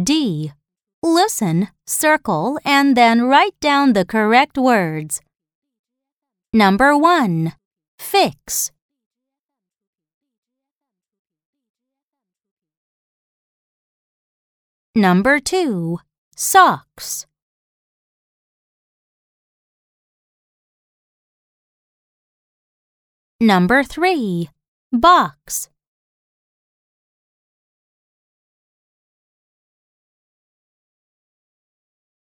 D. Listen, circle, and then write down the correct words. Number 1. Fix. Number 2. Socks. Number 3. Box.